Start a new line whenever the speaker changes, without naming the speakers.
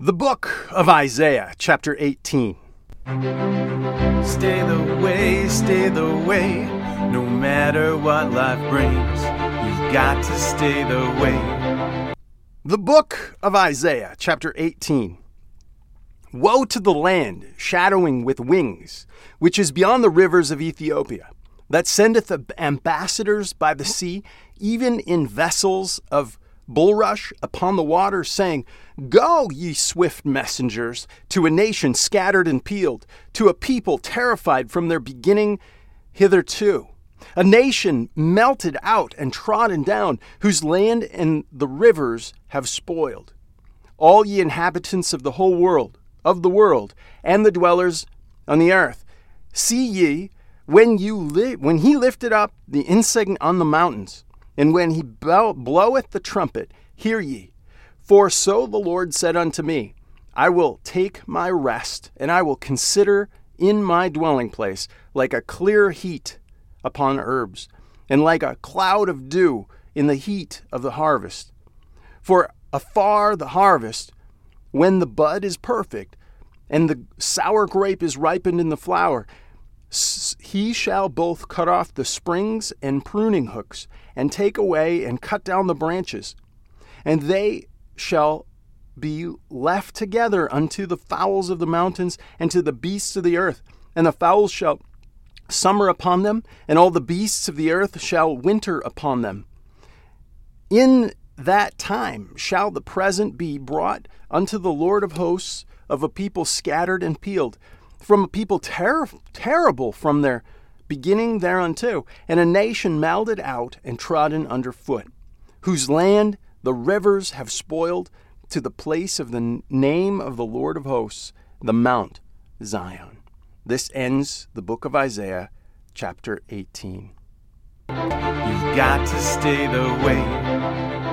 The book of Isaiah, chapter 18.
Stay the way, stay the way, no matter what life brings. You've got to stay the way.
The book of Isaiah, chapter 18. Woe to the land shadowing with wings, which is beyond the rivers of Ethiopia, that sendeth ambassadors by the sea, even in vessels of bulrush upon the waters, saying, Go, ye swift messengers, to a nation scattered and peeled, to a people terrified from their beginning hitherto. A nation melted out and trodden down, whose land and the rivers have spoiled. All ye inhabitants of the whole world, of the world, and the dwellers on the earth, see ye when you li- when he lifted up the insect on the mountains, and when he blow- bloweth the trumpet, hear ye. For so the Lord said unto me, I will take my rest, and I will consider in my dwelling place like a clear heat upon herbs, and like a cloud of dew in the heat of the harvest. For afar the harvest, when the bud is perfect, and the sour grape is ripened in the flower, he shall both cut off the springs and pruning hooks, and take away and cut down the branches. And they shall be left together unto the fowls of the mountains and to the beasts of the earth. And the fowls shall summer upon them, and all the beasts of the earth shall winter upon them. In that time shall the present be brought unto the Lord of hosts of a people scattered and peeled from a people ter- terrible from their beginning thereunto, and a nation melded out and trodden under foot, whose land the rivers have spoiled to the place of the name of the Lord of hosts, the Mount Zion. This ends the book of Isaiah, chapter 18.
You've got to stay the way